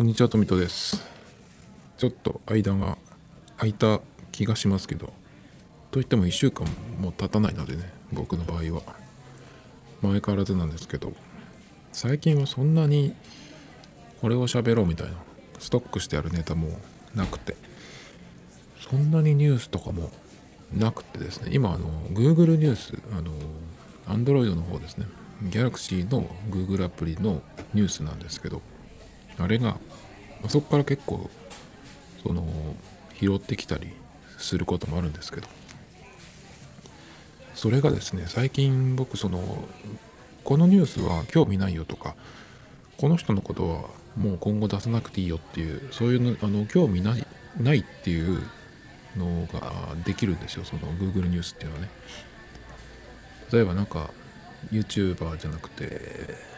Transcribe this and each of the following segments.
こんにちは、とみとです。ちょっと間が空いた気がしますけど、といっても1週間も経たないのでね、僕の場合は。前変わらずなんですけど、最近はそんなにこれを喋ろうみたいな、ストックしてあるネタもなくて、そんなにニュースとかもなくてですね、今、あの、Google ニュース、あの、Android の方ですね、Galaxy の Google アプリのニュースなんですけど、あれが、そこから結構、その、拾ってきたりすることもあるんですけど、それがですね、最近僕、その、このニュースは興味ないよとか、この人のことはもう今後出さなくていいよっていう、そういうの、あの、興味ない、ないっていうのができるんですよ、その Google ニュースっていうのはね。例えばなんか、YouTuber じゃなくて、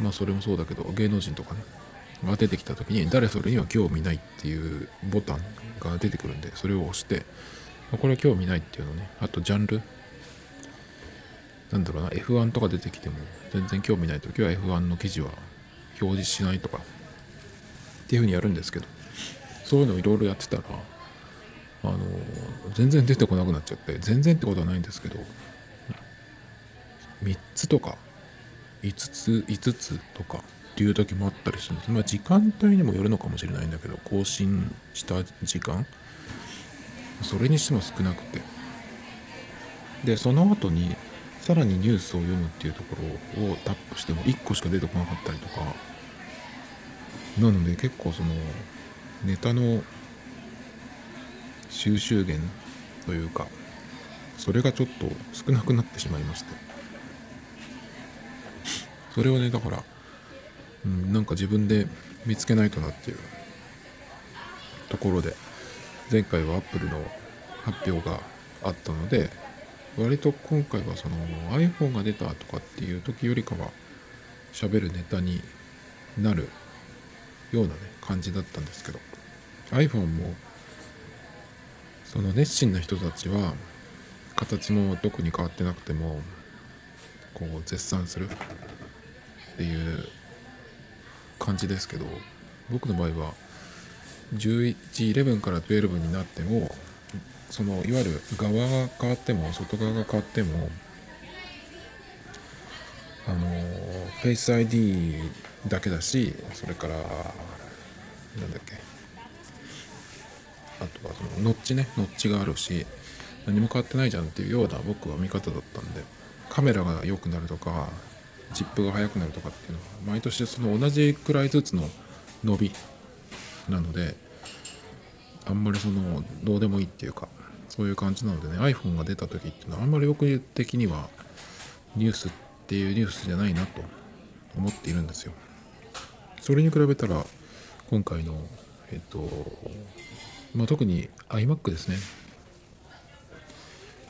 まあそれもそうだけど芸能人とかねが出てきた時に誰それには興味ないっていうボタンが出てくるんでそれを押してこれは興味ないっていうのねあとジャンル。なんだろうな F1 とか出てきても全然興味ない時は F1 の記事は表示しないとかっていうふうにやるんですけどそういうのをいろいろやってたらあの全然出てこなくなっちゃって全然ってことはないんですけど3つとか5つ5つとかっていう時もあったりするんです。まあ時間帯にもよるのかもしれないんだけど更新した時間。それにしても少なくて。でその後にさらにニュースを読むっていうところをタップしても1個しか出てこなかったりとか。なので結構そのネタの収集源というかそれがちょっと少なくなってしまいまして。それをねだから、うん、なんか自分で見つけないとなっていう。ところで前回は Apple の発表があったので割と今回はその iPhone が出たとかっていう時よりかは喋るネタになるようなね感じだったんですけど iPhone もその熱心な人たちは形も特に変わってなくてもこう絶賛するっていう感じですけど僕の場合は11、11から12になってもそのいわゆる側が変わっても外側が変わってもあの Face ID だけだしそれからなんだっけあとはそのノッチねノッチがあるし何も変わってないじゃんっていうような僕は見方だったんでカメラが良くなるとかチップが速くなるとかっていうのは毎年その同じくらいずつの伸びなのであんまりそのどうでもいいっていうかそういう感じなのでね iPhone が出た時っていうのはあんまり僕的にはニュースっていうニュースじゃないなと思っているんですよ。それに比べたら今回のえっとまあ特に iMac ですね。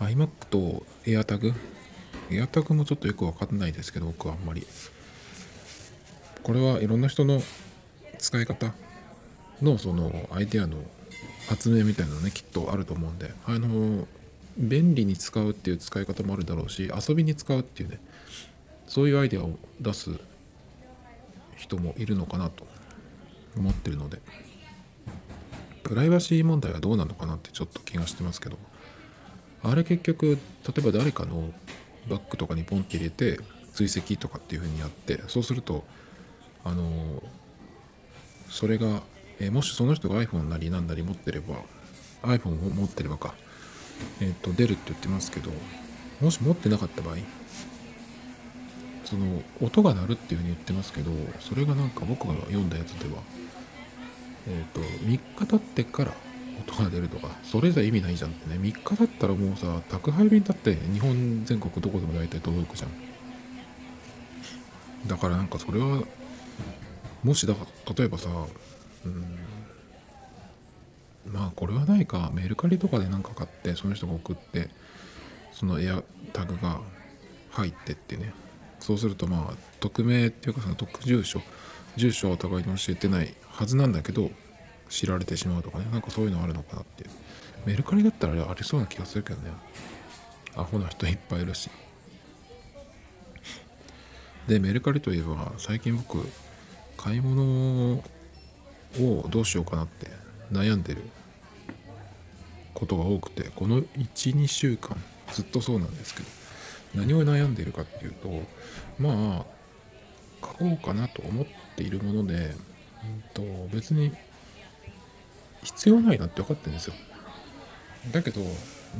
iMac と AirTag エアタグもちょっとよくわかんないですけど、僕はあんまり。これはいろんな人の使い方のそのアイデアの発明みたいなのね、きっとあると思うんで、あの、便利に使うっていう使い方もあるだろうし、遊びに使うっていうね、そういうアイデアを出す人もいるのかなと思ってるので、プライバシー問題はどうなのかなってちょっと気がしてますけど、あれ結局、例えば誰かのバッグとかにポンって入れて追跡とかっていう風にやってそうするとあのそれが、えもしその人が iPhone なりなんなり持ってれば iPhone を持ってればかえっ、と出るって言ってますけどもし持ってなかった場合その音が鳴るっていう風に言ってますけどそれがなんか僕が読んだやつではえっ、と3日経ってから音が出るとかそれじゃ意味ないじゃんってね。3日だったらもうさ宅配便だって日本全国どこでも大体届くじゃん。だからなんかそれはもしだ例えばさうんまあこれはないか。メルカリとかで何か買ってその人が送ってそのエアタグが入ってってね。そうするとまあ匿名っていうかその特住所。住所はお互いに教えてないはずなんだけど知られてしまうとかね。なんかそういうのあるのかなっていう。メルカリだったらありそうな気がするけどね。アホな人いっぱいいるし。でメルカリといえば最近僕買い物をどうしようかなって悩んでることが多くてこの12週間ずっとそうなんですけど何を悩んでいるかっていうとまあ買おうかなと思っているもので、うんと、別に必要ないなって分かってるんですよ。だけど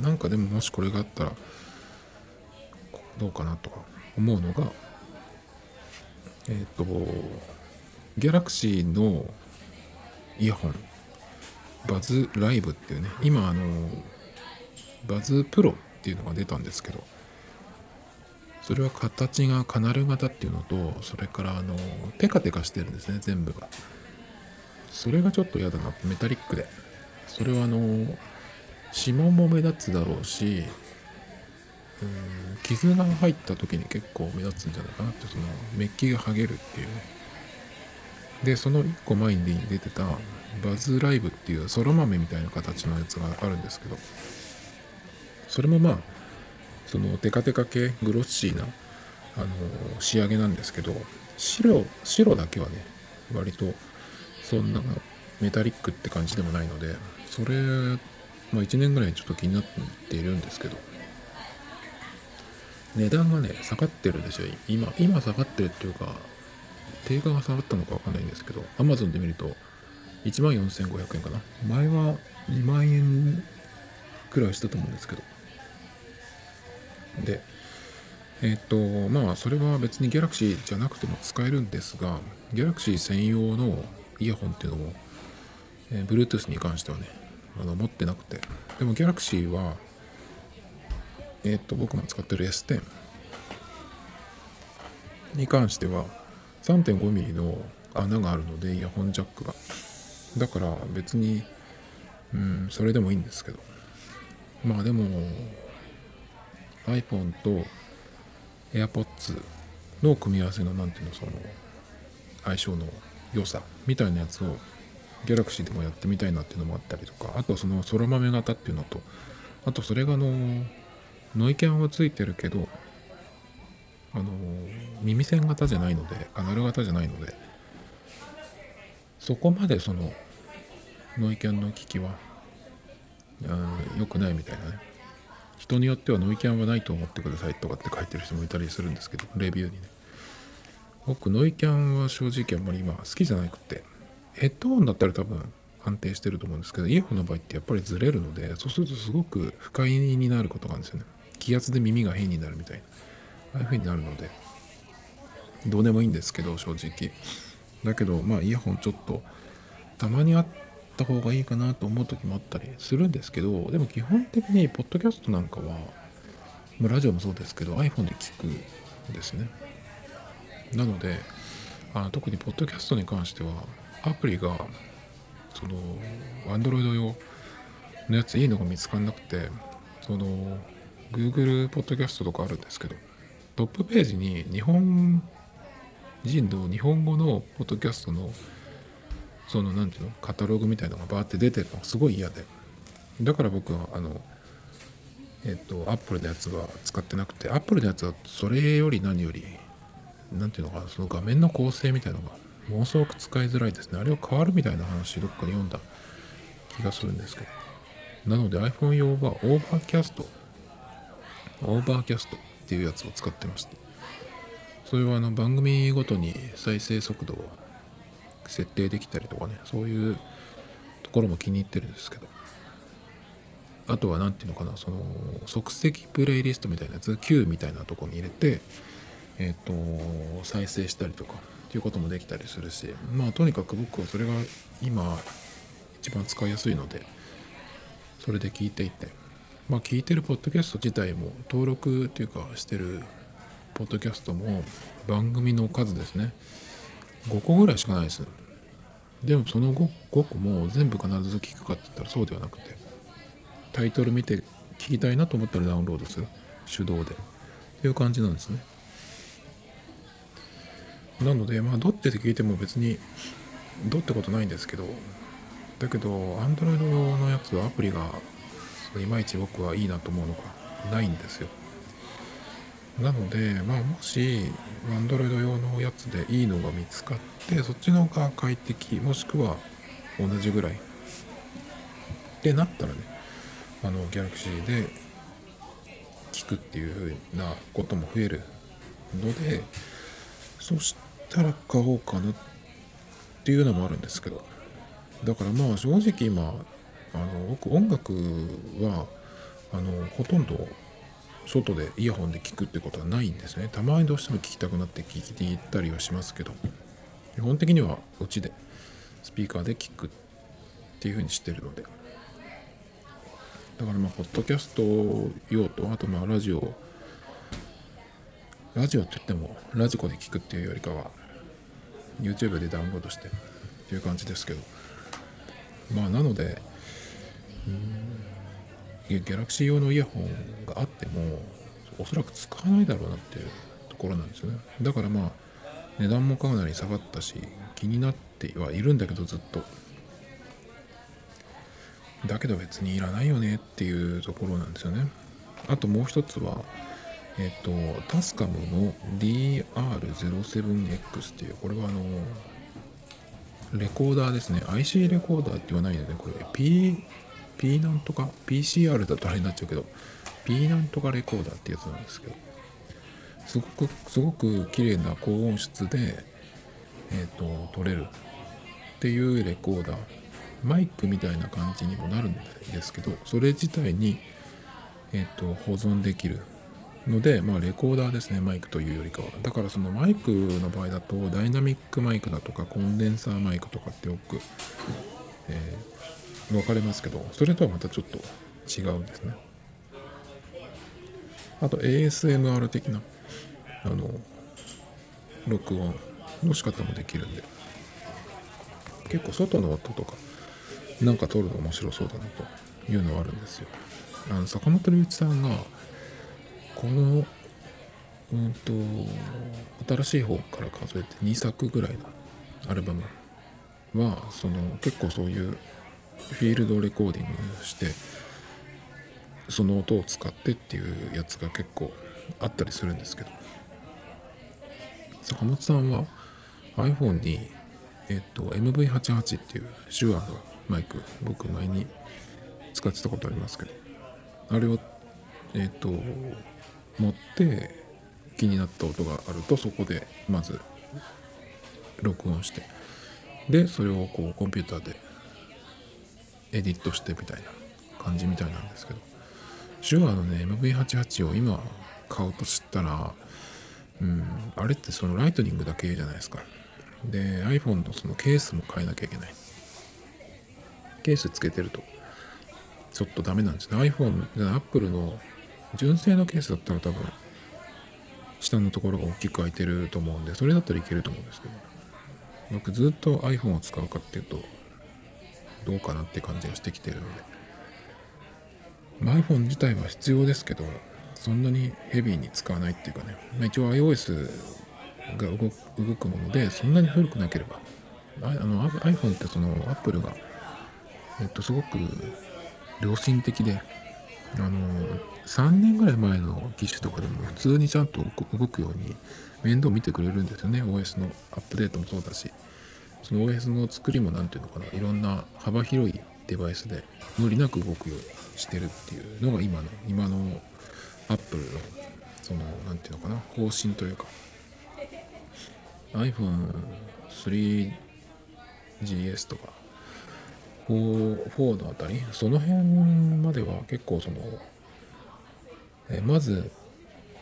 なんかでももしこれがあったらどうかなとか思うのがえっ、ー、とギャラクシーのイヤホンバズライブっていうね今あのバズプロっていうのが出たんですけどそれは形がカナル型っていうのとそれからあのテカテカしてるんですね全部が。それがちょっと嫌だな。メタリックで。それはあの指紋も目立つだろうしうん傷が入った時に結構目立つんじゃないかなってそのメッキが剥げるっていうね。でその1個前に出てたバズライブっていうそら豆みたいな形のやつがあるんですけど。それもまあそのテカテカ系グロッシーなあの仕上げなんですけど白白だけはね割とそんなメタリックって感じでもないのでそれ、まあ、1年ぐらいちょっと気になっているんですけど。値段がね下がってるんですよ。今今下がってるっていうか定価が下がったのかわかんないんですけど Amazon で見ると1万4500円かな。前は2万円くらいしたと思うんですけど。でえっ、とまあそれは別に Galaxy じゃなくても使えるんですが Galaxy 専用のイヤホンっていうのも、えー、Bluetooth に関してはねあの持ってなくて。でも Galaxy はえっ、と僕が使ってる S10 に関しては 3.5mm の穴があるのでイヤホンジャックが。だから別にうんそれでもいいんですけど。まあでも iPhone と AirPods の組み合わせの何ていうのその相性の良さみたいなやつを Galaxy でもやってみたいなっていうのもあったりとかあとその空豆型っていうのとあとそれがあのノイキャンはついてるけどあの耳栓型じゃないのでカナル型じゃないのでそこまでそのノイキャンの機器は良くないみたいなね。人によってはノイキャンはないと思ってくださいとかって書いてる人もいたりするんですけどレビューにね。僕ノイキャンは正直あんまり今好きじゃなくてヘッドホンだったら多分安定してると思うんですけどイヤホンの場合ってやっぱりずれるのでそうするとすごく不快になることがあるんですよね。気圧で耳が変になるみたいな。ああいう風になるのでどうでもいいんですけど正直。だけどまあイヤホンちょっとたまにあった方がいいかなと思う時もあったりするんですけどでも基本的にポッドキャストなんかはラジオもそうですけど iPhone で聞くんですね。なのであの特にポッドキャストに関してはアプリがその Android 用のやついいのが見つかんなくてその Google ポッドキャストとかあるんですけどトップページに日本人の日本語のポッドキャストのその何ていうのカタログみたいのがバーって出てるのがすごい嫌で。だから僕はあのえっとアップルのやつは使ってなくてアップルのやつはそれより何より何ていうのかなその画面の構成みたいなのがものすごく使いづらいですね。あれを変わるみたいな話どっかで読んだ気がするんですけど。なので iPhone 用はオーバーキャストオーバーキャストっていうやつを使ってまして。それはあの番組ごとに再生速度を設定できたりとかねそういうところも気に入ってるんですけど。あとは何ていうのかなその即席プレイリストみたいなやつ Q みたいなとこに入れてえっ、ー、と再生したりとかっていうこともできたりするしまあとにかく僕はそれが今一番使いやすいのでそれで聞いていて。まあ、聞いてるポッドキャスト自体も登録っていうかしてるポッドキャストも番組の数ですね。5個ぐらいしかないです。でもその 5, 5個も全部必ず聞くかって言ったらそうではなくてタイトル見て聞きたいなと思ったらダウンロードする。手動で。っていう感じなんですね。なのでまあどっちで聞いても別にどってことないんですけどだけど Android 用のやつはアプリがいまいち僕はいいなと思うのがないんですよ。なので、まあ、もし Android 用のやつでいいのが見つかってそっちの方が快適もしくは同じぐらい。ってなったらねあの Galaxy で聞くっていう風なことも増えるのでそしたら買おうかなっていうのもあるんですけど。だからまあ正直今あの僕音楽はあのほとんど外でイヤホンで聞くってことはないんですね。たまにどうしても聞きたくなって聞いていったりはしますけど。基本的にはうちでスピーカーで聞くっていうふうにしてるので。だからまあポッドキャスト用とあとまあラジオ。ラジオって言ってもラジコで聞くっていうよりかは YouTube でダウンロードしてっていう感じですけど。まあなのでギャラクシー用のイヤホンがあってもおそらく使わないだろうなっていうところなんですよね。だからまあ値段もかなり下がったし気になってはいるんだけどずっと。だけど別にいらないよねっていうところなんですよね。あともう一つはえっ、とタスカムの DR07X っていうこれはあのレコーダーですね。IC レコーダーって言わないでね。これ P P なんとか PCR だとあれになっちゃうけど P なんとかレコーダーってやつなんですけどすごくすごく綺麗な高音質でえっ、と撮れるっていうレコーダー。マイクみたいな感じにもなるんですけどそれ自体にえっ、と保存できるので、まあ、レコーダーですね、マイクというよりかは。だからそのマイクの場合だと、ダイナミックマイクだとか、コンデンサーマイクとかってよく、えー、分かれますけど、それとはまたちょっと違うんですね。あと ASMR 的な、あの、録音の仕方もできるんで、結構外の音とか、なんか撮るの面白そうだなというのはあるんですよ。あの坂本龍一さんが、このうんと新しい方から数えて2作ぐらいのアルバムはその結構そういうフィールドレコーディングしてその音を使ってっていうやつが結構あったりするんですけど。坂本さんは iPhone にえっと MV88 っていう手話のマイク僕前に使ってたことありますけどあれをえっと持って気になった音があるとそこでまず録音してでそれをこうコンピューターでエディットしてみたいな感じみたいなんですけど手話のね MV88 を今買うとしたらうんあれってそのライトニングだけじゃないですか。で iPhone のそのケースも変えなきゃいけない。ケースつけてるとちょっとダメなんです。ね iPhone Apple の純正のケースだったら多分下のところが大きく開いてると思うんでそれだったらいけると思うんですけど。僕ずっと iPhone を使うかっていうとどうかなって感じがしてきてるので、まあ、iPhone 自体は必要ですけどそんなにヘビーに使わないっていうかね、まあ、一応 iOS が動くものでそんなに古くなければあの iPhone ってその Apple がえっとすごく良心的であの3年ぐらい前の機種とかでも普通にちゃんと動くように面倒見てくれるんですよね。OS のアップデートもそうだし。その OS の作りも何ていうのかな。いろんな幅広いデバイスで無理なく動くようにしてるっていうのが今の今の Apple のその何ていうのかな。方針というか。iPhone3GS とか4のあたり？その辺までは結構そのえまず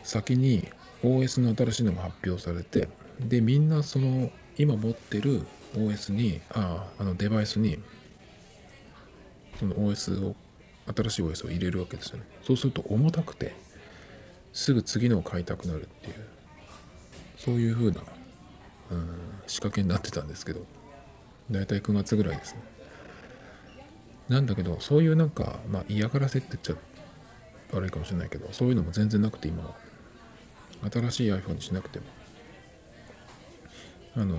先に OS の新しいのが発表されてでみんなその今持ってる OS にああのデバイスにその OS を新しい OS を入れるわけですよね。そうすると重たくてすぐ次のを買いたくなるっていうそういう風な、うん、仕掛けになってたんですけどだいたい9月ぐらいですね。なんだけどそういうなんか、まあ、嫌がらせって言っちゃ悪いかもしれないけどそういうのも全然なくて今は。新しい iPhone にしなくても。あの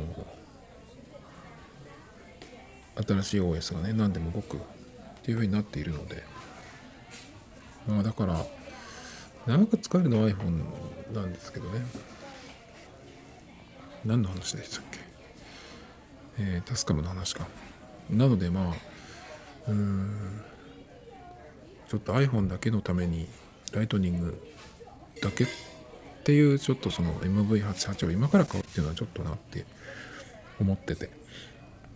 新しい OS がね何でも動くっていう風になっているので。まあだから長く使えるのは iPhone なんですけどね。何の話でしたっけ？えー、タスカムの話か。なのでまあうーん。ちょっと iPhone だけのためにライトニングだけっていうちょっとその MV88 を今から買うっていうのはちょっとなって思ってて。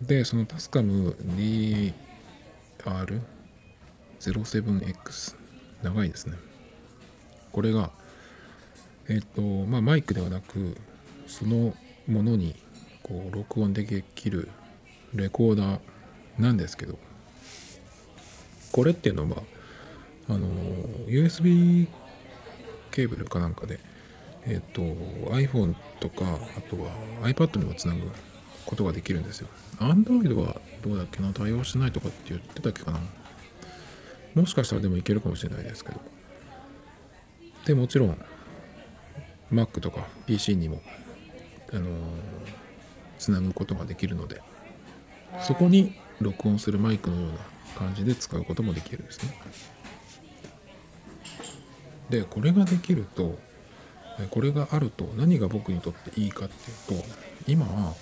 でそのタスカム DR07X 長いですね。これがえっ、とまあマイクではなくそのものにこう録音できるレコーダーなんですけど。これっていうのはあの USB ケーブルかなんかでえっ、と iPhone とかあとは iPad にもつなぐことができるんですよ。Android はどうだっけな？対応してないとかって言ってたっけかな？もしかしたらでもいけるかもしれないですけど。でもちろん Mac とか PC にもあのつなぐことができるのでそこに録音するマイクのような感じで使うこともできるんですね。でこれができるとこれがあると何が僕にとっていいかっていうと今は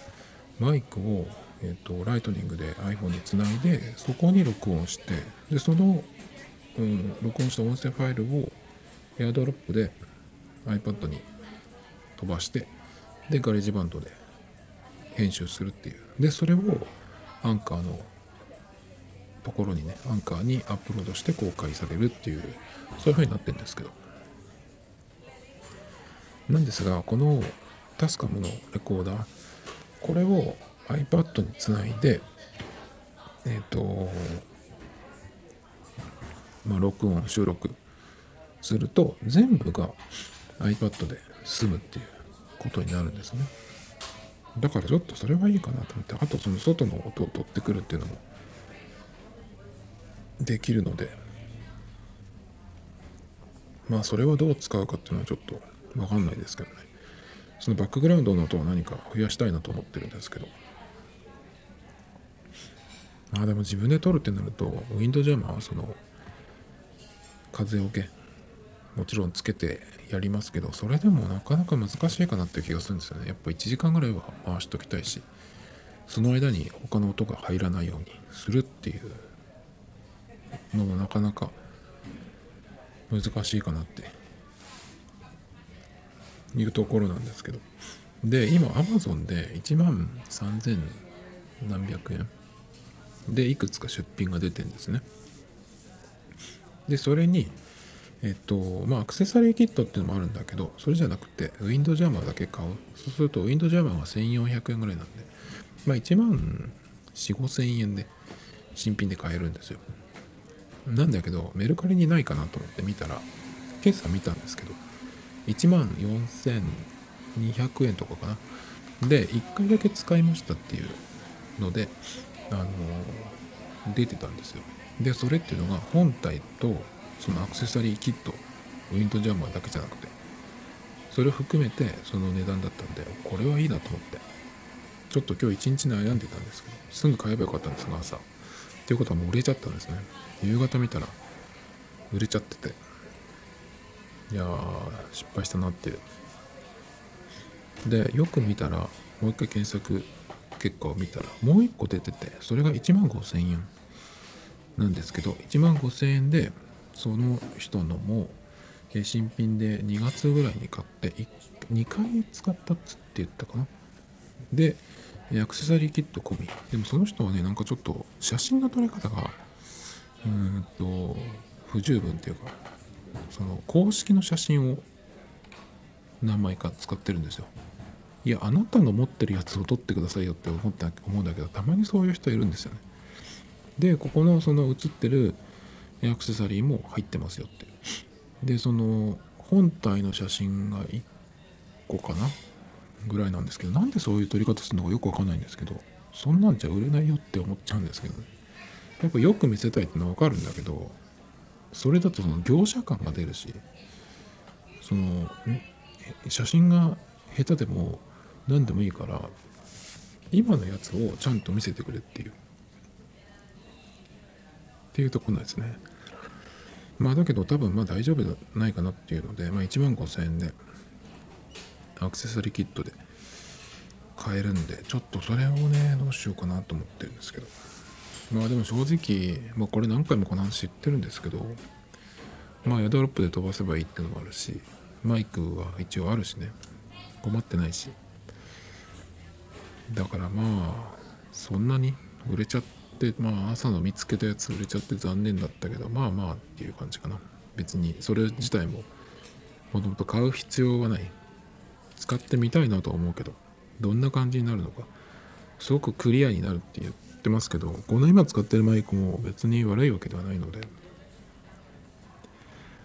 マイクを、えーと、ライトニングで iPhone につないでそこに録音してでその、うん、録音した音声ファイルを AirDrop で iPad に飛ばしてでガレージバンドで編集するっていう。でそれをアンカーのところにねアンカーにアップロードして公開されるっていうそういう風になってるんですけど。なんですがこのタスカムのレコーダーこれを iPad につないでえっ、ー、とまあ録音収録すると全部が iPad で済むっていうことになるんですね。だからちょっとそれはいいかなと思ってあとその外の音を取ってくるっていうのもできるので。まあそれはどう使うかっていうのはちょっと分かんないですけどね。そのバックグラウンドの音を何か増やしたいなと思ってるんですけど。まあでも自分で撮るってなるとウィンドジャマーはその風よけもちろんつけてやりますけどそれでもなかなか難しいかなっていう気がするんですよね。やっぱ1時間ぐらいは回しときたいしその間に他の音が入らないようにするっていうのもなかなか難しいかなっていうところなんですけど。で今 Amazon で1万3000何百円。でいくつか出品が出てるんですね。でそれにえっとまあアクセサリーキットっていうのもあるんだけどそれじゃなくてウィンドジャーマーだけ買う。そうするとウィンドジャーマーが1400円ぐらいなんでまあ1万4 5 0円で新品で買えるんですよ。なんだけどメルカリにないかなと思って見たら今朝見たんですけど1万4200円とかかな。で1回だけ使いましたっていうのであの出てたんですよ。でそれっていうのが本体とそのアクセサリーキットウィンドジャマーだけじゃなくてそれを含めてその値段だったんでこれはいいなと思って。ちょっと今日一日悩んでたんですけどすぐ買えばよかったんですが朝。っていうことはもう売れちゃったんですね。夕方見たら売れちゃってて。いや失敗したなって。でよく見たらもう一回検索結果を見たらもう一個出ててそれが1万5000円なんですけど1万5000円でその人のも新品で2月ぐらいに買って2回使ったっつって言ったかな。でアクセサリーキット込み。でもその人はねなんかちょっと写真の撮り方がうんと不十分っていうかその公式の写真を何枚か使ってるんですよ。いやあなたの持ってるやつを撮ってくださいよって思った思うんだけどたまにそういう人いるんですよね。でここのその写ってるアクセサリーも入ってますよって。でその本体の写真が1個かな。ぐらいなんですけどなんでそういう撮り方するのかよくわかんないんですけどそんなんじゃ売れないよって思っちゃうんですけどね。やっぱよく見せたいってのはわかるんだけどそれだとその業者感が出るしその写真が下手でも何でもいいから今のやつをちゃんと見せてくれっていう。っていうところなんですね。まあだけど多分まあ大丈夫じゃないかなっていうので、まあ、1万5000円でアクセサリーキットで。買えるんでちょっとそれをねどうしようかなと思ってるんですけど。まあでも正直、まあ、これ何回もこの話知ってるんですけどまあエアドロップで飛ばせばいいってのもあるしマイクは一応あるしね。困ってないし。だからまあそんなに売れちゃってまあ朝の見つけたやつ売れちゃって残念だったけどまあまあっていう感じかな。別にそれ自体ももともと買う必要はない使ってみたいなと思うけどどんな感じになるのか。すごくクリアになるって言ってますけどこの今使ってるマイクも別に悪いわけではないので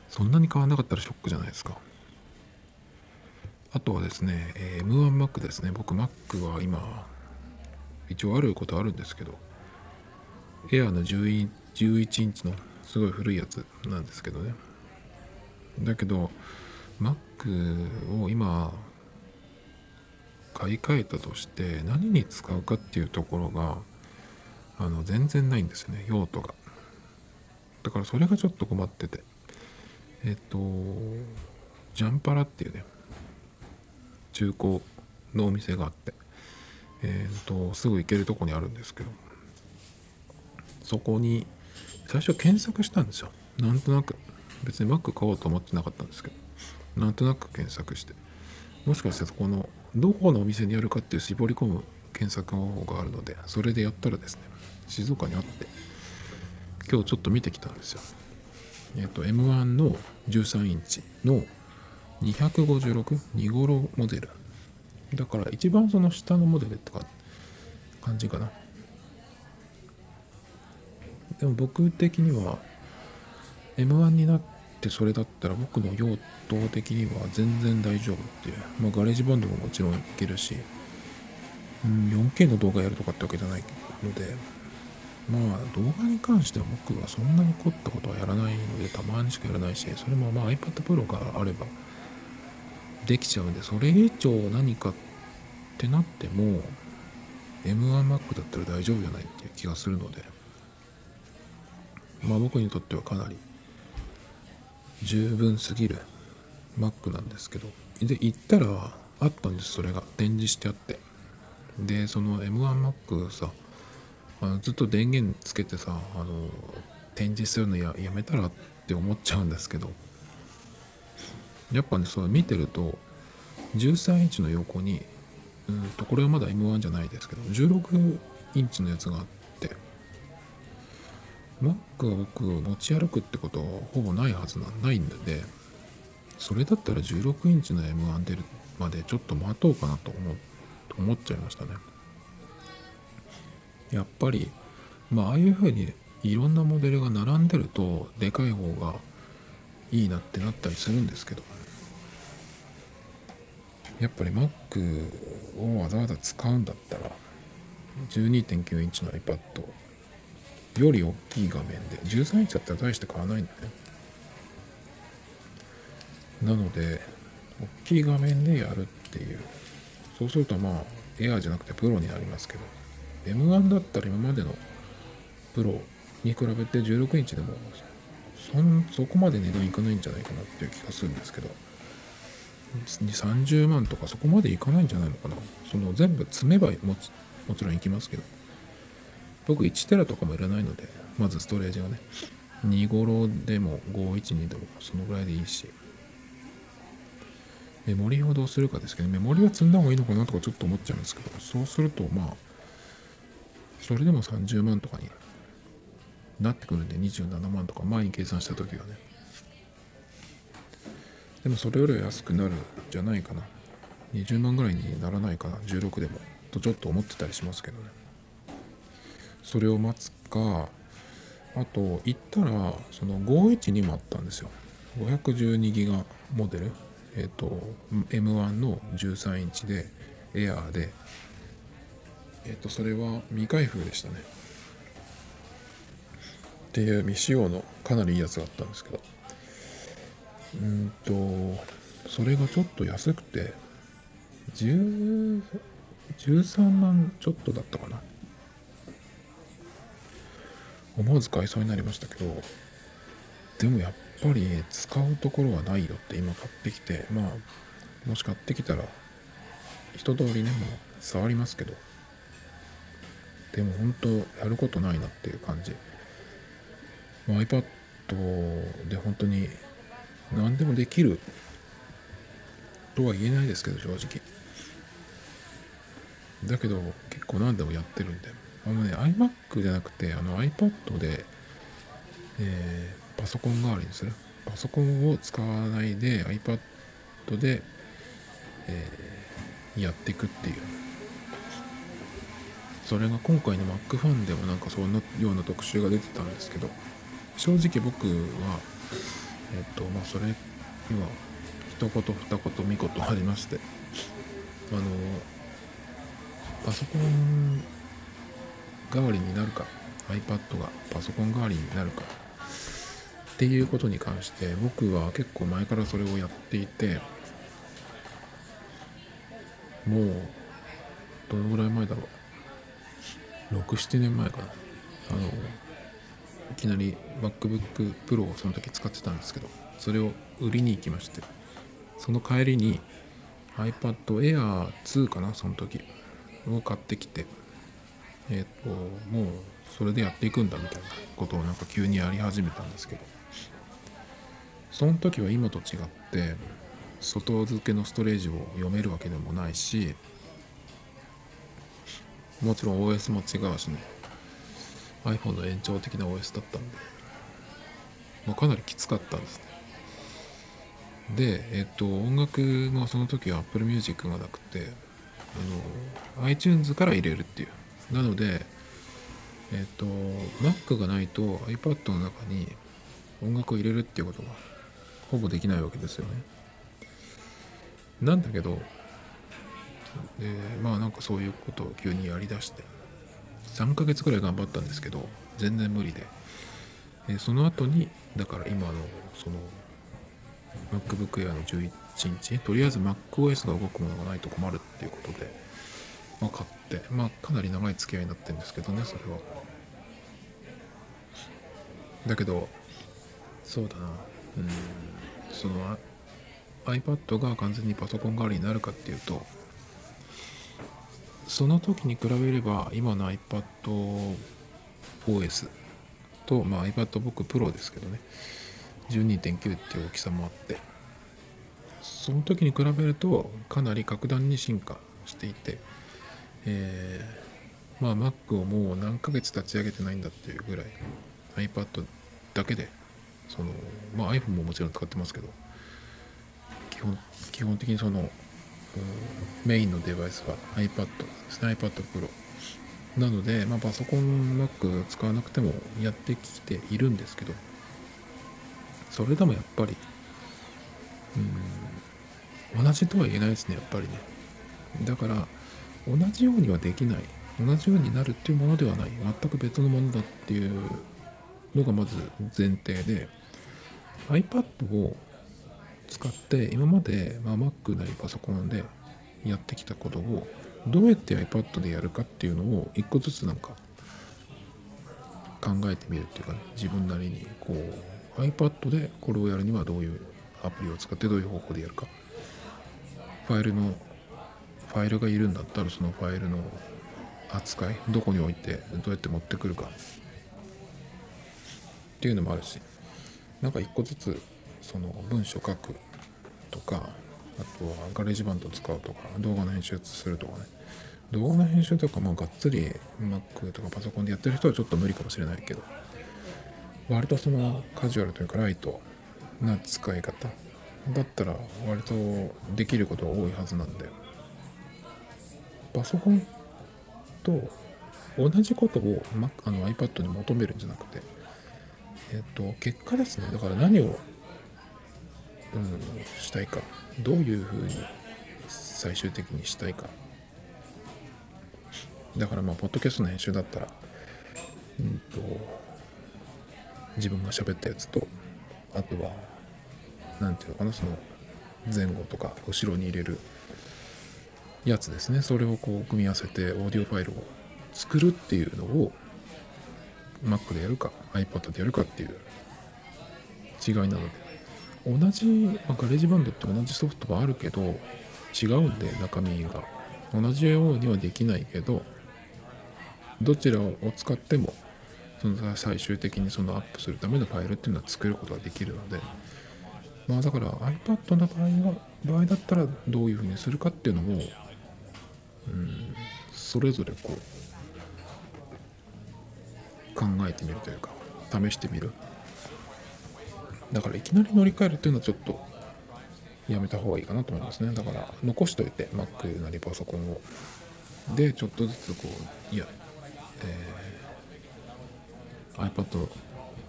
そんなに変わんなかったらショックじゃないですか。あとはですね、えー、M1Mac ですね。僕 Mac は今一応あることあるんですけどエアの11インチのすごい古いやつなんですけどね。だけど Mac を今買い替えたとして何に使うかっていうところがあの全然ないんですね用途が。だからそれがちょっと困ってて。えっとジャンパラっていうね中古のお店があってえっとすぐ行けるとこにあるんですけどそこに最初検索したんですよ。なんとなく。別に Mac 買おうと思ってなかったんですけどなんとなく検索してもしかしてそこのどこのお店にあるかっていう絞り込む検索方法があるのでそれでやったらですね静岡にあって今日ちょっと見てきたんですよ。えっ、と M1 の13インチの2562頃モデル。だから一番その下のモデルってか感じかな。でも僕的には M1 になってそれだったら僕の用途的には全然大丈夫っていう、まあ、ガレージバンドももちろんいけるし、うん、4K の動画やるとかってわけじゃないのでまあ動画に関しては僕はそんなに凝ったことはやらないのでたまにしかやらないしそれもまあ iPad Pro があればできちゃうんでそれ以上何かってなっても M1Mac だったら大丈夫じゃないっていう気がするのでまあ僕にとってはかなり十分すぎる。Mac なんですけど。で行ったらあったんですそれが。展示してあって。でその M1Mac さあのずっと電源つけてさあの展示するのややめたらって思っちゃうんですけど。やっぱねそれ見てると13インチの横にうんとこれはまだ M1 じゃないですけど16インチのやつがあって Mac は僕持ち歩くってことはほぼないはずなんないんでそれだったら16インチの M1 出るまでちょっと待とうかなと思思っちゃいましたね。やっぱりまあああいう風にいろんなモデルが並んでるとでかい方がいいなってなったりするんですけど。やっぱり Mac をわざわざ使うんだったら12.9インチの iPad より大きい画面で13インチだったら大して買わないんだね。なので大きい画面でやるっていう。そうするとまあエアーじゃなくてプロになりますけど M1 だったら今までのプロに比べて16インチでもそんそこまで値段いかないんじゃないかなっていう気がするんですけど30万とかそこまでいかないんじゃないのかな。その全部積めばもちもちろんいきますけど。僕1テラとかもいらないのでまずストレージがね。2頃でも512でもそのぐらいでいいし。メモリをどうするかですけどメモリは積んだ方がいいのかなとかちょっと思っちゃうんですけどそうするとまあそれでも30万とかになってくるんで27万とか前に計算した時はね。でもそれより安くなるじゃないかな。20万ぐらいにならないかな。16でもとちょっと思ってたりしますけどね。それを待つかあと行ったらその512もあったんですよ。512ギガモデル。えっ、ー、と M1 の13インチでエアーで。えっ、ー、とそれは未開封でしたね。っていう未使用のかなりいいやつがあったんですけど。うんとそれがちょっと安くて10 13万ちょっとだったかな。思わず買いそうになりましたけどでもやっぱり使うところはないよって今買ってきてまあもし買ってきたら一通りねもう触りますけどでも本当やることないなっていう感じ、まあ、iPad で本当に何でもできるとは言えないですけど正直。だけど結構何でもやってるんで。あのね iMac じゃなくてあの iPad で、えー、パソコン代わりにする？パソコンを使わないで iPad で、えー、やっていくっていう。それが今回の Mac ファンでもなんかそんなような特集が出てたんですけど正直僕はえっ、とまあそれには一言二言三言ありましてあのパソコン代わりになるか iPad がパソコン代わりになるか。っていうことに関して僕は結構前からそれをやっていてもうどのぐらい前だろう。67年前かな。あのいきなり MacBook Pro をその時使ってたんですけどそれを売りに行きましてその帰りに iPad Air 2かなその時を買ってきてえっ、ー、ともうそれでやっていくんだみたいなことをなんか急にやり始めたんですけど。その時は今と違って外付けのストレージを読めるわけでもないしもちろん OS も違うしね。iPhone の延長的な OS だったんで、まあ、かなりきつかったんですね。でえっ、と音楽もその時は Apple Music がなくてあの iTunes から入れるっていうなのでえっ、と Mac がないと iPad の中に音楽を入れるっていうことがほぼできないわけですよね。なんだけどでまあなんかそういうことを急にやりだして3ヶ月くらい頑張ったんですけど全然無理で。でその後にだから今のその MacBook Air の11インチとりあえず MacOS が動くものがないと困るっていうことで、まあ、買ってまあかなり長い付き合いになってるんですけどねそれは。だけどそうだな。うん。その iPad が完全にパソコン代わりになるかっていうとその時に比べれば今の iPadOS と、まあ、iPadBook Pro ですけどね12.9っていう大きさもあってその時に比べるとかなり格段に進化していて、えー、まあ Mac をもう何ヶ月立ち上げてないんだっていうぐらい iPad だけでそのまあ iPhone ももちろん使ってますけど基本基本的にそのメインのデバイスは iPad ですね iPad Pro なので、まあ、パソコン Mac 使わなくてもやってきているんですけどそれでもやっぱりうん同じとは言えないですねやっぱりね。だから同じようにはできない。同じようになるっていうものではない。全く別のものだっていうのがまず前提で。iPad を使って今まで、まあ、Mac なりパソコンでやってきたことをどうやって iPad でやるかっていうのを一個ずつなんか考えてみるっていうかね。自分なりにこう iPad でこれをやるにはどういうアプリを使ってどういう方法でやるか。ファイルのファイルがいるんだったらそのファイルの扱いどこに置いてどうやって持ってくるか。っていうのもあるし。なんか一個ずつその文章書くとかあとはガレージバンド使うとか動画の編集するとかね。動画の編集とかまあがっつり Mac とかパソコンでやってる人はちょっと無理かもしれないけど。割とそのカジュアルというかライトな使い方だったら割とできることが多いはずなんで。パソコンと同じことを、Mac、あの iPad に求めるんじゃなくてえっと結果ですね。だから何をうん、したいか。どういうふうに最終的にしたいか。だからまあポッドキャストの編集だったらうんと自分が喋ったやつとあとは何て言うのかなその前後とか後ろに入れるやつですね。それをこう組み合わせてオーディオファイルを作るっていうのを Mac でやるか iPad でやるかっていう違いなので。同じ、まあ、 GarageBand って同じソフトはあるけど違うんで中身が。同じようにはできないけどどちらを使ってもその最終的にそのアップするためのファイルっていうのは作ることができるので。まあだから iPad の場合は場合だったらどういうふうにするかっていうのもそれぞれこう考えてみるというか試してみる。だからいきなり乗り換えるっていうのはちょっとやめた方がいいかなと思いますね。だから残しといて Mac なりパソコンを。でちょっとずつこういや、えー、iPad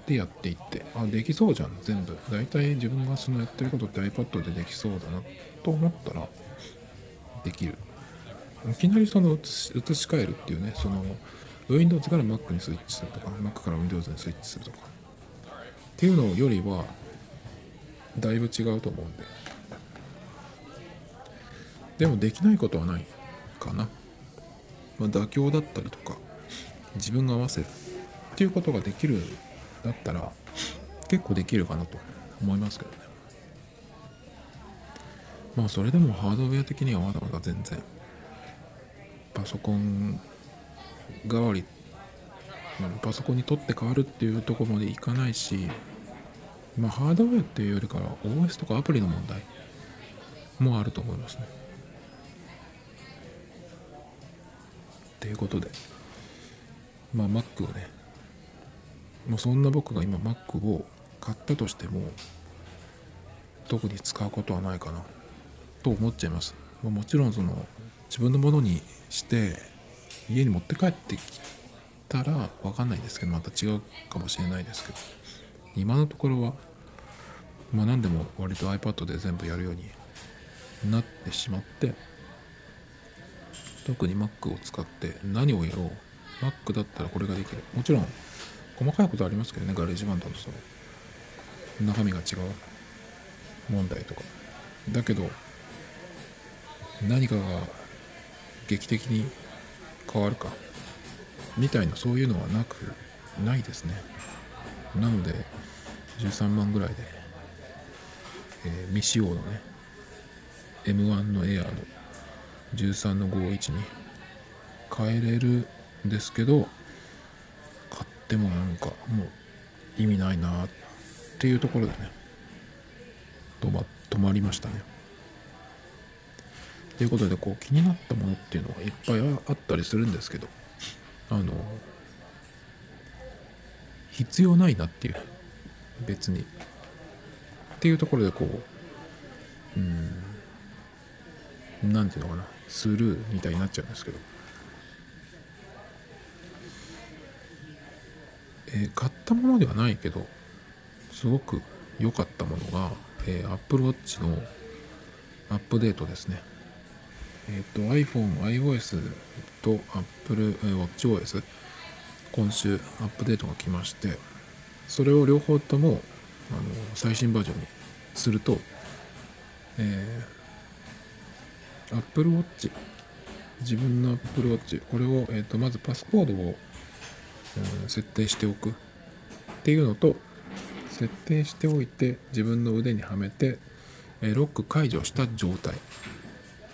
でやっていってあできそうじゃん。全部。大体自分がそのやってることって iPad でできそうだなと思ったらできる。いきなりその移し移し替えるっていうねその Windows から Mac にスイッチするとか Mac から Windows にスイッチするとか。っていうのよりはだいぶ違うと思うんで。でもできないことはないかな、まあ、妥協だったりとか自分が合わせるっていうことができるだったら結構できるかなと思いますけどね。まあそれでもハードウェア的にはまだまだ全然パソコン代わりパソコンに取って変わるっていうとこまでいかないしまあハードウェアっていうよりかは OS とかアプリの問題もあると思いますね。っていうことでまあ Mac をねもうそんな僕が今 Mac を買ったとしても特に使うことはないかなと思っちゃいます。もちろんその自分のものにして家に持って帰ってきたら分かんないですけどまた違うかもしれないですけど今のところはまあ何でも割と iPad で全部やるようになってしまって特に Mac を使って何をやろう Mac だったらこれができる。もちろん細かいことありますけどね GarageBand のその中身が違う問題とか。だけど何かが劇的に変わるか。みたいなそういうのはなくないですね。なので13万ぐらいで、えー、未使用のね M1 のエアーの13の51に変えれるんですけど買ってもなんかもう意味ないなっていうところでね止ま止まりましたね。ということでこう気になったものっていうのがいっぱいあったりするんですけどあの必要ないなっていう別に。っていうところでこううんなんていうのかなスルーみたいになっちゃうんですけど、えー、買ったものではないけどすごく良かったものが、えー、Apple Watch のアップデートですね。えっ、ー、と iPhone、iOS と Apple WatchOS 今週アップデートが来ましてそれを両方ともあの最新バージョンにすると、えー、Apple Watch 自分の Apple Watch これを、えーと、まずパスコードを、うん、設定しておくっていうのと設定しておいて自分の腕にはめて、え、ロック解除した状態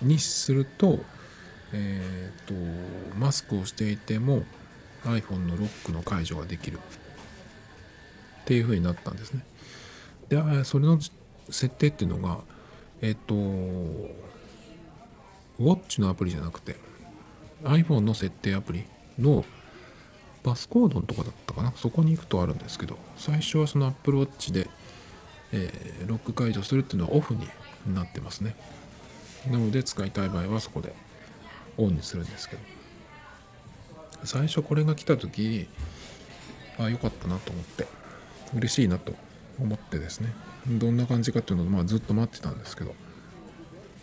にすると,、えーと、マスクをしていても iPhone のロックの解除ができる。っていう風になったんですね。でそれの設定っていうのがえっ、ー、とウォッチのアプリじゃなくて iPhone の設定アプリのパスコードのとこだったかな。そこに行くとあるんですけど最初はその Apple Watch で、えー、ロック解除するっていうのはオフになってますね。なので使いたい場合はそこでオンにするんですけど。最初これが来た時ああ良かったなと思って嬉しいなと思ってですね。どんな感じかっていうのを、まあ、ずっと待ってたんですけど。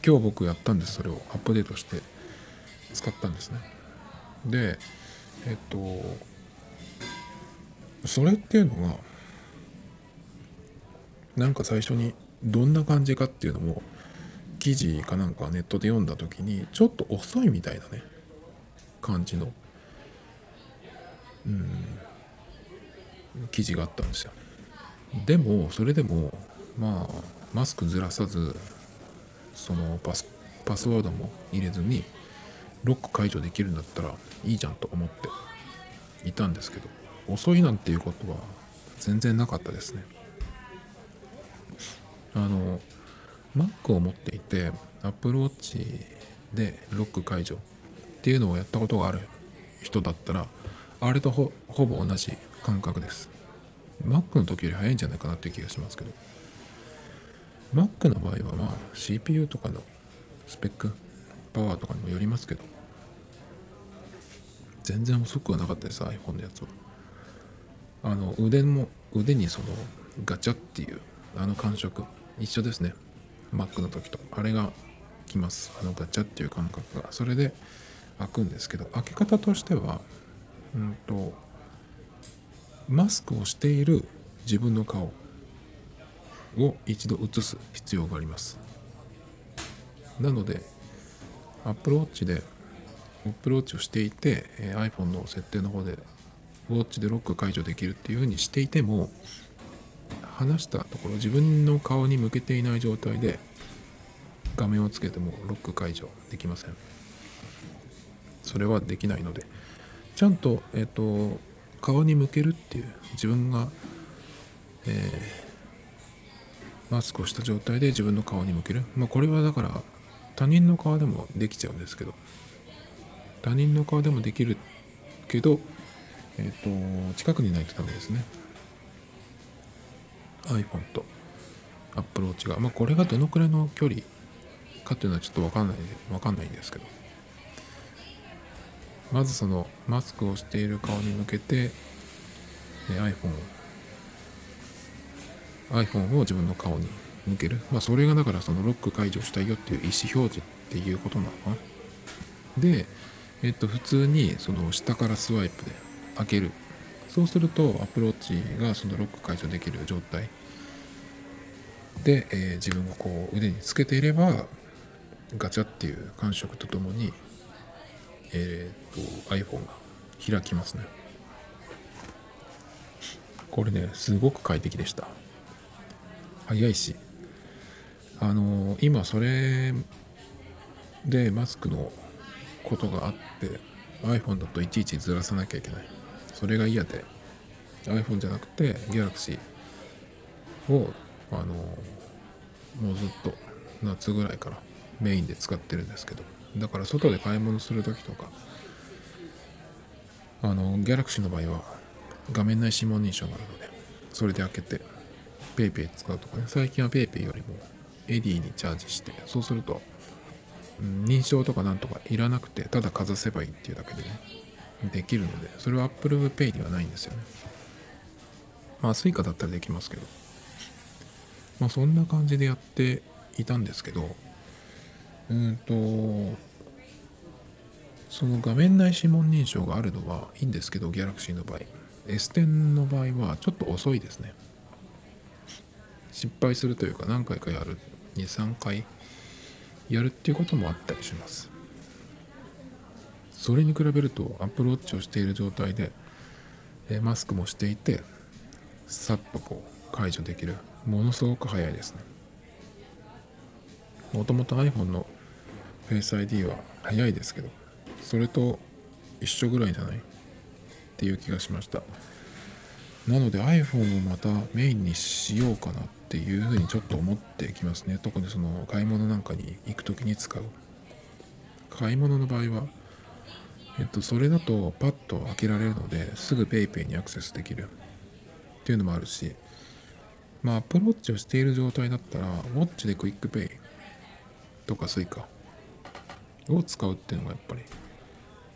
今日僕やったんですそれをアップデートして使ったんですね。でえっとそれっていうのがなんか最初にどんな感じかっていうのも記事かなんかネットで読んだ時にちょっと遅いみたいなね感じのうん記事があったんですよ。でもそれでもまあマスクずらさずそのパスパスワードも入れずにロック解除できるんだったらいいじゃんと思っていたんですけど遅いなんていうことは全然なかったですね。あの Mac を持っていて Apple Watch でロック解除っていうのをやったことがある人だったらあれとほぼ同じ感覚です。Mac の時より早いんじゃないかなっていう気がしますけど。Mac の場合はまあ CPU とかのスペックパワーとかにもよりますけど。全然遅くはなかったです iPhone のやつは。あの腕も腕にそのガチャっていうあの感触一緒ですね。Mac の時と。あれがきます。あのガチャっていう感覚が。それで開くんですけど開け方としてはうんとマスクをしている自分の顔を一度映す必要があります。なので Apple Watch で Apple Watch をしていて iPhone の設定の方でウォッチでロック解除できるっていうふうにしていても離したところ自分の顔に向けていない状態で画面をつけてもロック解除できません。それはできないのでちゃんと,、えーと、顔に向けるっていう自分が、えー、マスクをした状態で自分の顔に向ける、まあ、これはだから他人の顔でもできちゃうんですけど他人の顔でもできるけど、えっ、ー、と近くにないとダメですね。iPhone と Apple Watch が、まあ、これがどのくらいの距離かっていうのはちょっと分かんない分かんないんですけど。まずそのマスクをしている顔に向けて iPhone を iPhone を自分の顔に向ける。まあそれがだからそのロック解除したいよっていう意思表示っていうことなのかな。でえっと普通にその下からスワイプで開ける。そうするとアプローチがそのロック解除できる状態。で、えー、自分がこう腕につけていればガチャっていう感触とともに、えーと、iPhone が開きますね。これねすごく快適でした。早いし。あのー、今それでマスクのことがあって iPhone だといちいちずらさなきゃいけない。それが嫌で iPhone じゃなくて Galaxy をあの、もうずっと夏ぐらいからメインで使ってるんですけどだから外で買い物する時とかあのギャラクシーの場合は画面内指紋認証があるのでそれで開けて PayPay 使うとかね最近は PayPay よりもエディにチャージしてそうすると、認証とかなんとかいらなくてただかざせばいいっていうだけでねできるのでそれは Apple Pay にはないんですよね。まあ Suica だったらできますけど。まあそんな感じでやっていたんですけど。うんとその画面内指紋認証があるのはいいんですけど Galaxy の場合。S10 の場合はちょっと遅いですね。失敗するというか何回かやる。23回やるっていうこともあったりします。それに比べるとアプローチをしている状態でマスクもしていてさっとこう解除できる。ものすごく早いですね。もともと iPhone の Face ID は早いですけどそれと一緒ぐらいじゃない？っていう気がしました。なので iPhone をまたメインにしようかなっていうふうにちょっと思ってきますね。特にその買い物なんかに行く時に使う。買い物の場合はえっとそれだとパッと開けられるのですぐ PayPay にアクセスできる。っていうのもあるし。まあ Apple Watch をしている状態だったらウォッチで QUICPay とか Suica を使うっていうのがやっぱり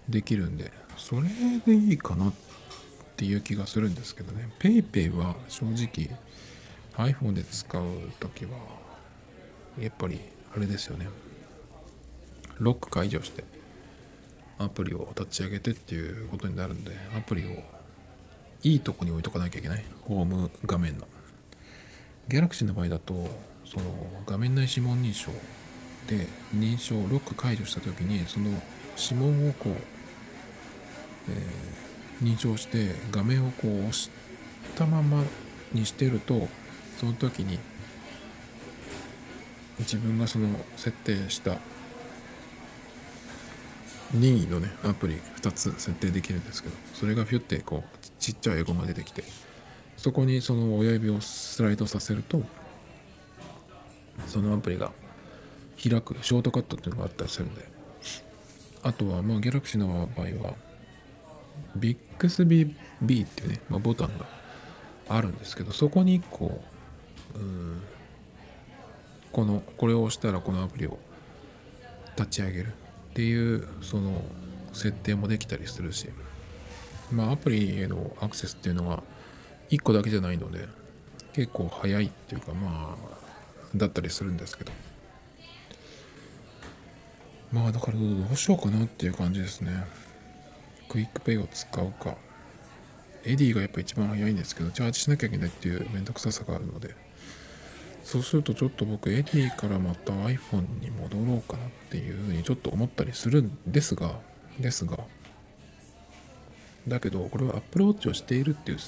できるんでそれでいいかなっていう気がするんですけどね。PayPay は正直 iPhone で使う時はやっぱりあれですよね。ロック解除して。アプリを立ち上げてっていうことになるんでアプリをいいとこに置いとかなきゃいけない？ホーム画面の。Galaxy の場合だとその画面内指紋認証で認証ロック解除した時にその指紋をこう、えー、認証して画面をこう押したままにしてるとその時に自分がその設定した任意のねアプリ2つ設定できるんですけどそれがピュッてこうちっちゃいエゴが出てきてそこにその親指をスライドさせるとそのアプリが開くショートカットっていうのがあったりするんで。あとはまあギャラクシーの場合は BixBB っていうね、まあ、ボタンがあるんですけどそこに1個うんこのこれを押したらこのアプリを立ち上げる。っていうその設定もできたりするしまあアプリへのアクセスっていうのが1個だけじゃないので結構早いっていうかまあだったりするんですけど。まあだからどうしようかなっていう感じですね。 QUICPay を使うか。 Edy がやっぱ一番早いんですけどチャージしなきゃいけないっていうめんどくささがあるので。そうするとちょっと僕 Edy からまた iPhone に戻ろうかなっていうふうにちょっと思ったりするんですがですがだけどこれは Apple Watch をしているっていう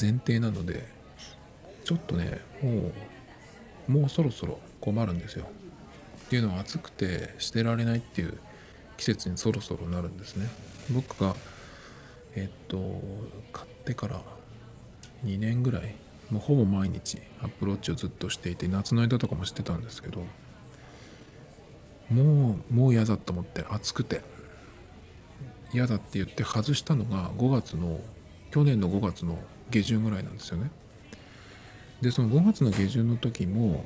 前提なのでちょっとねもうもうそろそろ困るんですよ。っていうのは暑くてしてられないっていう季節にそろそろなるんですね。僕がえっと買ってから2年ぐらいもうほぼ毎日アップローチをずっとしていて夏の間とかもしてたんですけどもうもう嫌だと思って暑くて。嫌だって言って外したのが5月の去年の5月の下旬ぐらいなんですよね。でその5月の下旬の時も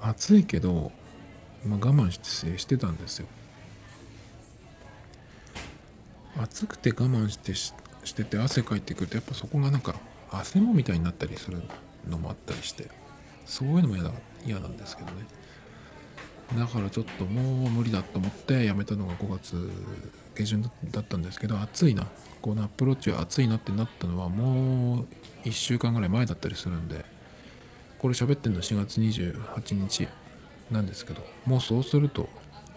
暑いけどまあ、我慢してしてたんですよ。暑くて我慢してしてて汗かいてくるとやっぱそこがなんか汗もみたいになったりするのもあったりしてそういうのも嫌だ嫌なんですけどね。だからちょっともう無理だと思ってやめたのが5月下旬だったんですけど暑いな。このアプローチは暑いなってなったのはもう1週間ぐらい前だったりするんでこれ喋ってんの4月28日なんですけどもうそうすると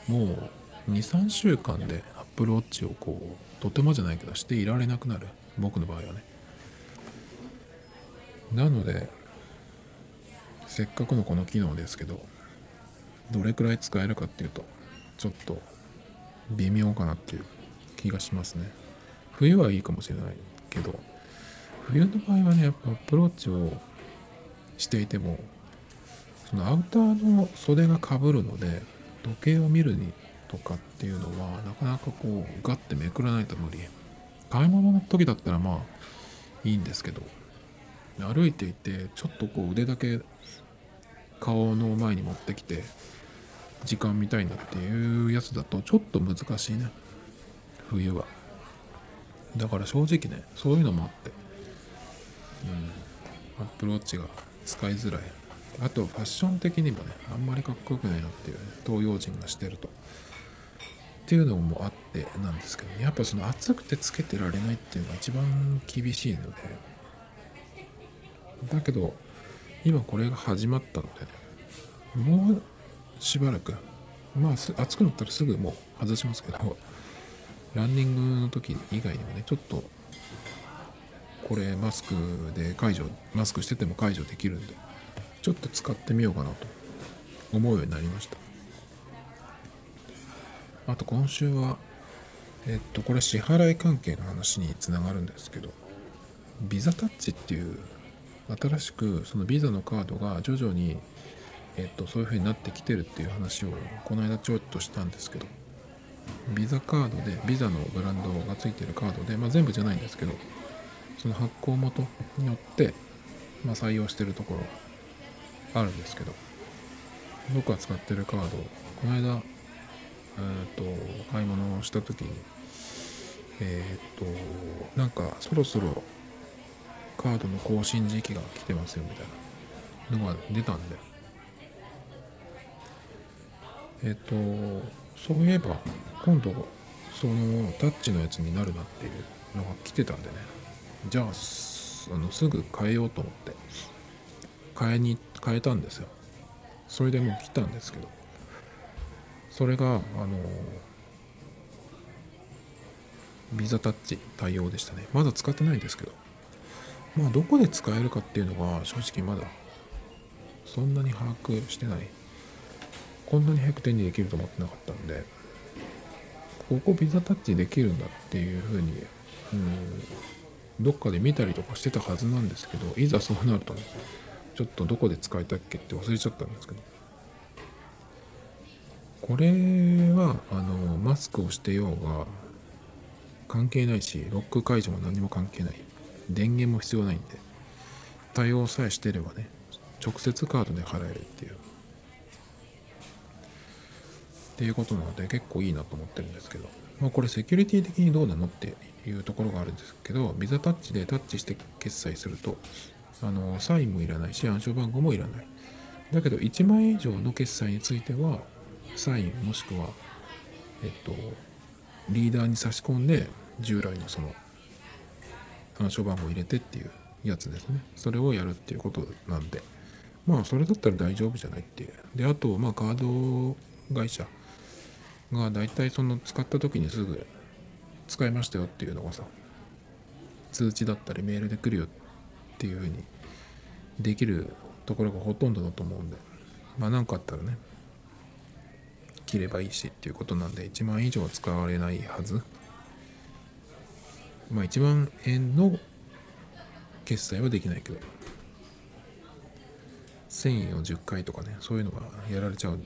もう23週間でアップルウォッチをこうとてもじゃないけどしていられなくなる。僕の場合はね。なのでせっかくのこの機能ですけどどれくらい使えるかっていうとちょっと微妙かなっていう気がしますね。冬はいいかもしれないけど冬の場合はねやっぱアプルウォッチをしていてもそのアウターの袖がかぶるので時計を見るにとかっていうのはなかなかこうガッてめくらないと無理。買い物の時だったらまあいいんですけど。歩いていてちょっとこう腕だけ顔の前に持ってきて時間見たいなっていうやつだとちょっと難しいね。冬は。だから正直ねそういうのもあって。うん。アップルウォッチが使いづらい。あとファッション的にもねあんまりかっこよくないなっていう、ね、東洋人がしてると。っていうのもあってなんですけど、ね、やっぱその暑くてつけてられないっていうのが一番厳しいのでだけど今これが始まったので、もうしばらくまあ暑くなったらすぐもう外しますけどランニングの時以外にもねちょっとこれマスクで解除マスクしてても解除できるんでちょっと使ってみようかなと思うようになりました。あと今週はえっとこれ支払い関係の話につながるんですけどビザタッチっていう新しくそのビザのカードが徐々にえっとそういう風になってきてるっていう話をこの間ちょっとしたんですけどビザカードでビザのブランドがついてるカードで、まあ、全部じゃないんですけどその発行元によって、まあ、採用してるところがあるんですけど僕が使ってるカードこの間えっ、と買い物をした時にえっ、となんかそろそろカードの更新時期が来てますよみたいなのが出たんで。えっ、とそういえば今度そのタッチのやつになるなっていうのが来てたんでね。じゃああのすぐ変えようと思って。変えに変えたんですよ。それでもう来たんですけど。それがあのビザタッチ対応でしたね。まだ使ってないんですけど。まあどこで使えるかっていうのが正直まだそんなに把握してない。こんなに早く手にできると思ってなかったんでここビザタッチできるんだっていうふうにうんどっかで見たりとかしてたはずなんですけどいざそうなるとねちょっとどこで使えたっけって忘れちゃったんですけど。これはあのマスクをしてようが関係ないしロック解除も何も関係ない。電源も必要ないんで。対応さえしてればね直接カードで払えるっていう。っていうことなので結構いいなと思ってるんですけど、まあ、これセキュリティ的にどうなのっていうところがあるんですけどビザタッチでタッチして決済するとあのサインもいらないし暗証番号もいらない。だけど1万円以上の決済についてはサインもしくはえっとリーダーに差し込んで従来のその暗証番号入れてっていうやつですねそれをやるっていうことなんでまあそれだったら大丈夫じゃないっていうであとまあカード会社が大体その使った時にすぐ使いましたよっていうのがさ通知だったりメールで来るよっていうふうにできるところがほとんどだと思うんでまあ何かあったらね切ればいいしっていうことなんで1万以上は使われないはずまあ1万円の決済はできないけど。1000円を10回とかねそういうのがやられちゃうん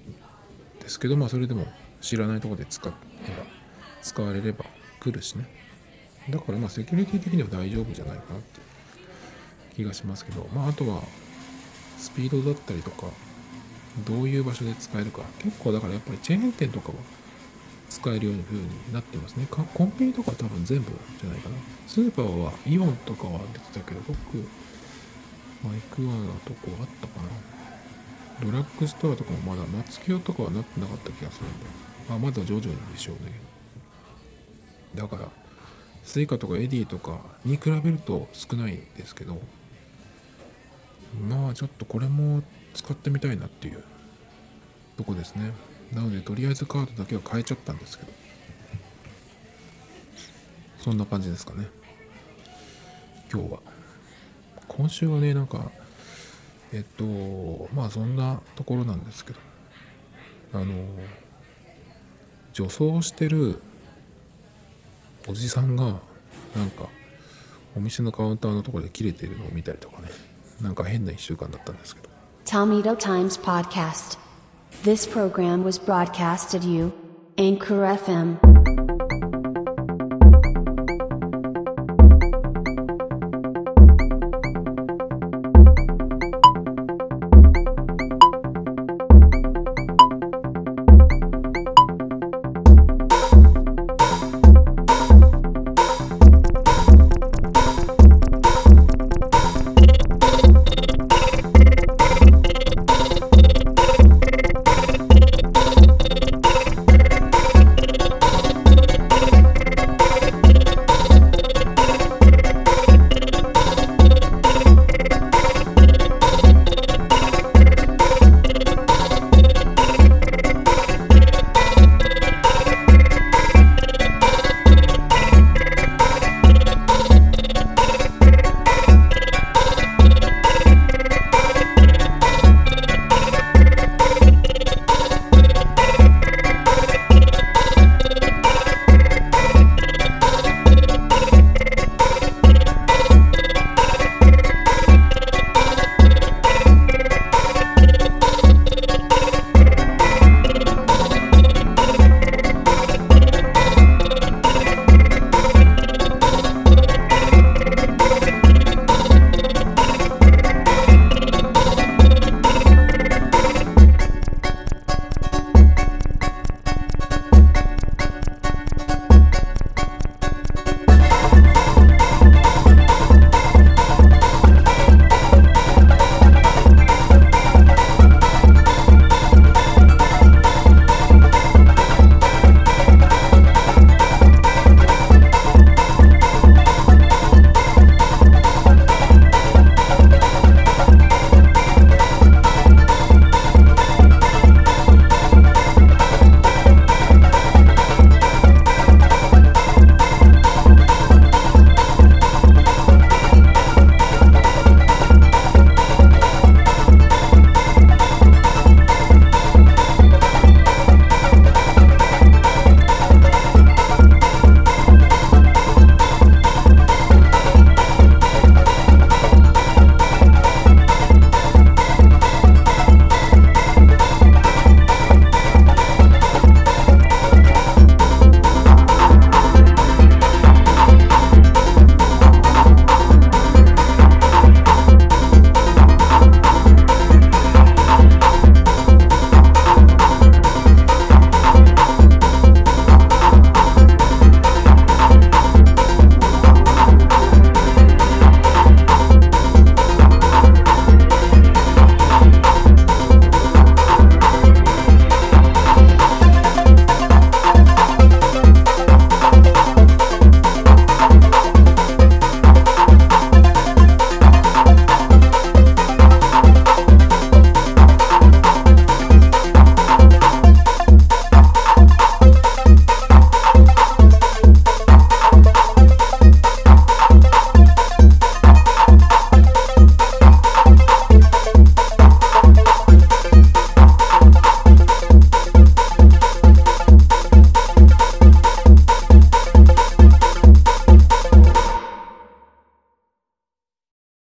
ですけどまあそれでも知らないところで使えば使われれば来るしね。だからまあセキュリティ的には大丈夫じゃないかなって気がしますけどまああとはスピードだったりとかどういう場所で使えるか。結構だからやっぱりチェーン店とかは使えるように風になってますね。コンビニとか多分全部じゃないかな。スーパーはイオンとかは出てたけど僕マイクワーなとこあったかな。ドラッグストアとかもまだ松清とかはなってなかった気がするんで。まあまだ徐々にでしょうね。だから Suica とか Edy とかに比べると少ないですけどまあちょっとこれも使ってみたいなっていうとこですね。なのでとりあえずカードだけは変えちゃったんですけど。そんな感じですかね。今日は。今週はねなんかえっとまあそんなところなんですけど。あの女装してるおじさんがなんかお店のカウンターのところで切れてるのを見たりとかね。なんか変な1週間だったんですけど。Tomito Times Podcast. This program was broadcast broadcasted you, Anchor FM.